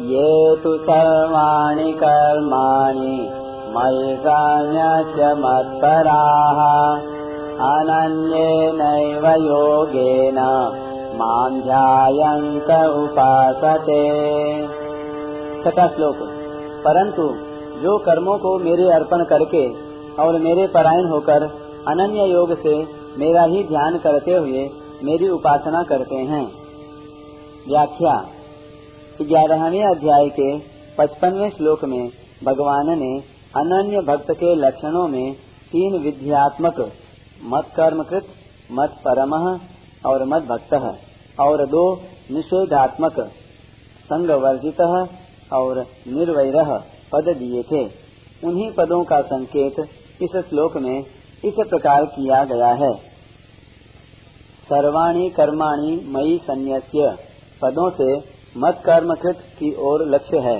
ये तु सर्वाणि कर्माणि मयि कान्यस्य मत्पराः। अनन्येनैव योगेन माँ ध्यायन्त उपासते। श्लोक। परंतु जो कर्मों को मेरे अर्पण करके और मेरे परायण होकर अनन्य योग से मेरा ही ध्यान करते हुए मेरी उपासना करते हैं। व्याख्या। ग्यारहवें अध्याय के पचपनवे श्लोक में भगवान ने अनन्य भक्त के लक्षणों में तीन विध्यात्मक मत कर्मकृत मत परम और मत भक्त और दो निषेधात्मक संग वर्जित और निर्वैर पद दिए थे। उन्हीं पदों का संकेत इस श्लोक में इस प्रकार किया गया है। सर्वाणी कर्माणी मई संन्यास्य पदों से मत कर्म कृत की ओर लक्ष्य है।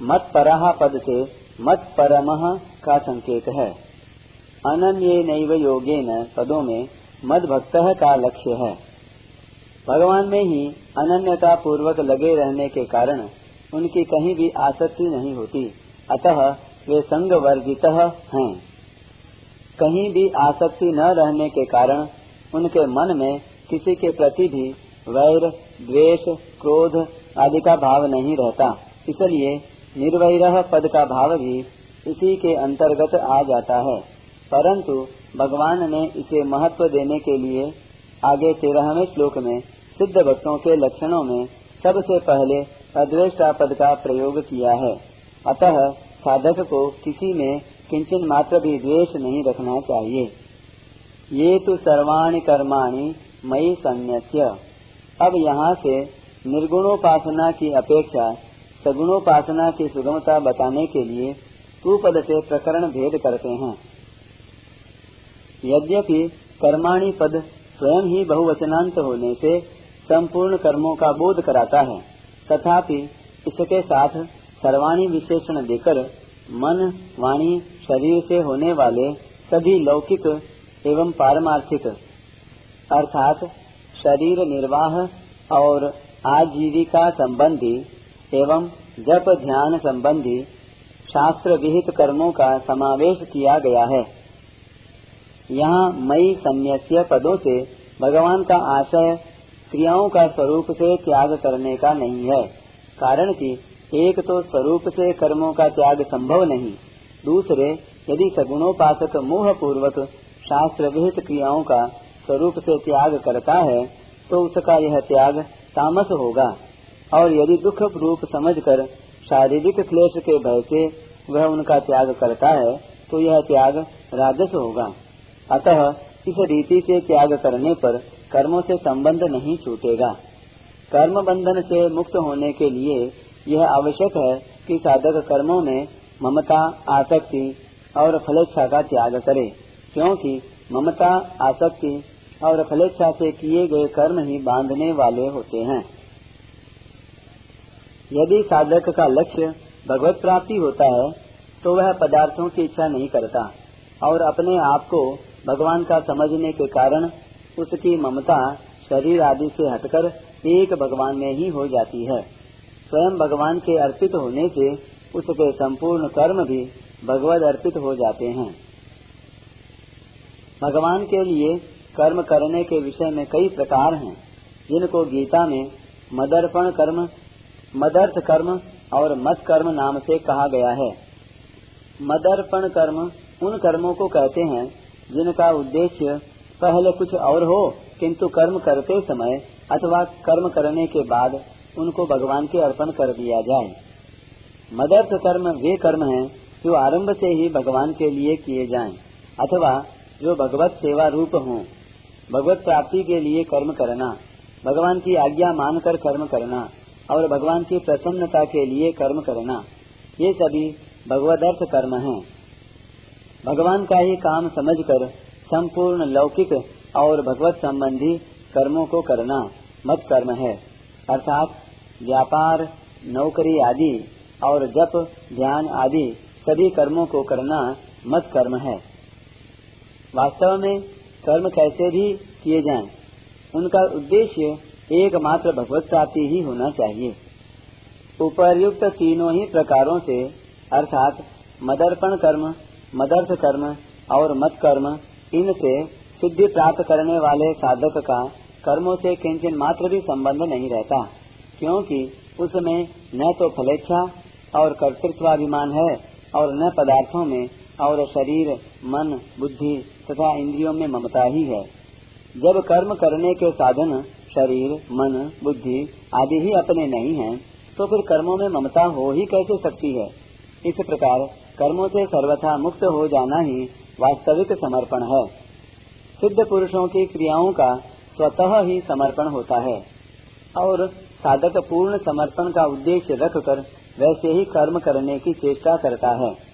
मत पराह पद से मत परम का संकेत है। अनन्य नैव योगे न पदों में मद भक्त का लक्ष्य है। भगवान में ही अनन्यता पूर्वक लगे रहने के कारण उनकी कहीं भी आसक्ति नहीं होती, अतः वे संग वर्जित हैं। कहीं भी आसक्ति न रहने के कारण उनके मन में किसी के प्रति भी वैर, द्वेष, क्रोध आदि का भाव नहीं रहता। इसलिए निर्वैर पद का भाव भी इसी के अंतर्गत आ जाता है। परंतु भगवान ने इसे महत्व देने के लिए आगे तेरहवें श्लोक में सिद्ध भक्तों के लक्षणों में सबसे पहले अद्वेष्टा पद का प्रयोग किया है। अतः साधक को किसी में किंचन मात्र भी द्वेष नहीं रखना चाहिए। ये तो सर्वाणी कर्माणि मई संन्यास्य। अब यहाँ से निर्गुणोपासना की अपेक्षा सगुणोपासना की सुगमता बताने के लिए तू पद से प्रकरण भेद करते हैं। यद्यपि कर्माणी पद स्वयं ही बहुवचनांत होने से संपूर्ण कर्मों का बोध कराता है, तथापि इसके साथ सर्वाणी विशेषण देकर मन, वाणी, शरीर से होने वाले सभी लौकिक एवं पारमार्थिक, अर्थात शरीर निर्वाह और आजीविका संबंधी एवं जप ध्यान संबंधी शास्त्र विहित कर्मों का समावेश किया गया है। यहाँ मई संन्यास्य पदों से भगवान का आशय क्रियाओं का स्वरूप से त्याग करने का नहीं है, कारण कि एक तो स्वरूप से कर्मों का त्याग संभव नहीं, दूसरे यदि सगुणोपासक मोह पूर्वक शास्त्र विहित क्रियाओं का स्वरूप से त्याग करता है तो उसका यह त्याग तामस होगा। और यदि दुख रूप समझकर शारीरिक क्लेश के भय से वह उनका त्याग करता है तो यह त्याग राजस होगा। अतः इस रीति से त्याग करने पर कर्मों से संबंध नहीं छूटेगा। कर्म बंधन से मुक्त होने के लिए यह आवश्यक है कि साधक कर्मों में ममता, आसक्ति और फलेच्छा का त्याग करे, क्योंकि ममता, आसक्ति और फलेच्छा से किए गए कर्म ही बांधने वाले होते हैं। यदि साधक का लक्ष्य भगवत प्राप्ति होता है तो वह पदार्थों की इच्छा नहीं करता और अपने आप को भगवान का समझने के कारण उसकी ममता शरीर आदि से हटकर एक भगवान में ही हो जाती है। स्वयं भगवान के अर्पित होने से उसके संपूर्ण कर्म भी भगवत अर्पित हो जाते हैं। भगवान के लिए कर्म करने के विषय में कई प्रकार हैं, जिनको गीता में मदर्पण कर्म, मदर्थ कर्म और मत कर्म नाम से कहा गया है। मदर्पण कर्म उन कर्मों को कहते हैं, जिनका उद्देश्य पहले कुछ और हो, किंतु कर्म करते समय अथवा कर्म करने के बाद उनको भगवान के अर्पण कर दिया जाए। मदर्थ कर्म वे कर्म हैं, जो आरंभ से ही भगवान के लिए किए जाएँ, अथवा जो भगवत सेवा रूप हों। भगवत प्राप्ति के लिए कर्म करना, भगवान की आज्ञा मानकर कर्म करना और भगवान की प्रसन्नता के लिए कर्म करना, ये सभी भगवत अर्थ कर्म हैं। भगवान का ही काम समझकर संपूर्ण लौकिक और भगवत संबंधी कर्मों को करना मत कर्म है। अर्थात व्यापार, नौकरी आदि और जप, ध्यान आदि सभी कर्मों को करना मत कर्म है। वास्तव में कर्म कैसे भी किए जाएँ, उनका उद्देश्य एकमात्र भगवत प्राप्ति ही होना चाहिए। उपर्युक्त तीनों ही प्रकारों से अर्थात मदर्पण कर्म मदर्थ कर्म और मत कर्म इनसे सिद्धि प्राप्त करने वाले साधक का कर्मों से किंचन मात्र भी संबंध नहीं रहता क्योंकि उसमें न तो फलेच्छा और कर्तृत्वाभिमान है और न पदार्थों में और शरीर मन बुद्धि तथा इंद्रियों में ममता ही है। जब कर्म करने के साधन शरीर मन बुद्धि आदि ही अपने नहीं हैं, तो फिर कर्मों में ममता हो ही कैसे सकती है? इस प्रकार कर्मों से सर्वथा मुक्त हो जाना ही वास्तविक समर्पण है। सिद्ध पुरुषों की क्रियाओं का स्वतः ही समर्पण होता है। और साधक पूर्ण समर्पण का उद्देश्य रखकर वैसे ही कर्म करने की चेष्टा करता है।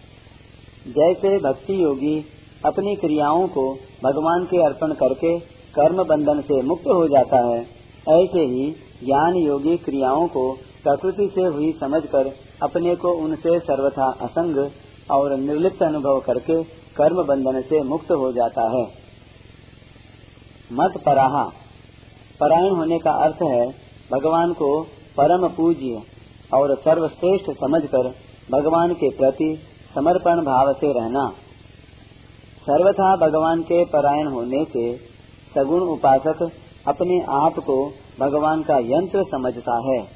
जैसे भक्ति योगी अपनी क्रियाओं को भगवान के अर्पण करके कर्म बंधन से मुक्त हो जाता है, ऐसे ही ज्ञान योगी क्रियाओं को प्रकृति से हुई समझकर अपने को उनसे सर्वथा असंग और निर्लिप्त अनुभव करके कर्म बंधन से मुक्त हो जाता है। मत पराहा। परायण होने का अर्थ है भगवान को परम पूज्य और सर्वश्रेष्ठ समझकर भगवान के प्रति समर्पण भाव से रहना। सर्वथा भगवान के परायण होने से सगुण उपासक अपने आप को भगवान का यंत्र समझता है।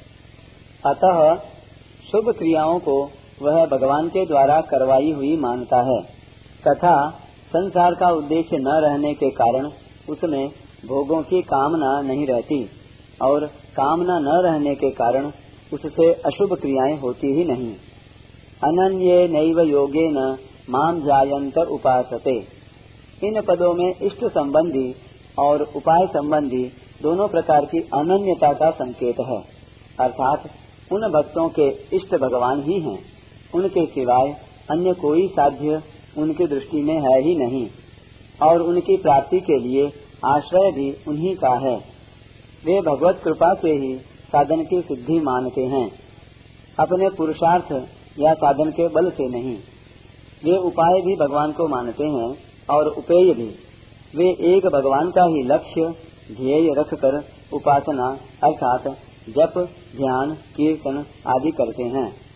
अतः शुभ क्रियाओं को वह भगवान के द्वारा करवाई हुई मानता है। तथा संसार का उद्देश्य न रहने के कारण उसमें भोगों की कामना नहीं रहती और कामना न रहने के कारण उससे अशुभ क्रियाएँ होती ही नहीं। अनन्य नैव योगे न माम जायंत उपासते। इन पदों में इष्ट संबंधी और उपाय संबंधी दोनों प्रकार की अनन्यता का संकेत है। अर्थात, उन भक्तों के इष्ट भगवान ही हैं। उनके सिवाय अन्य कोई साध्य उनकी दृष्टि में है ही नहीं। और उनकी प्राप्ति के लिए आश्रय भी उन्हीं का है। वे भगवत कृपा से ही साधन की सिद्धि मानते हैं। अपने पुरुषार्थ या साधन के बल से नहीं। वे उपाय भी भगवान को मानते हैं और उपेय भी। वे एक भगवान का ही लक्ष्य, ध्येय रखकर उपासना अर्थात जप, ध्यान, कीर्तन आदि करते हैं।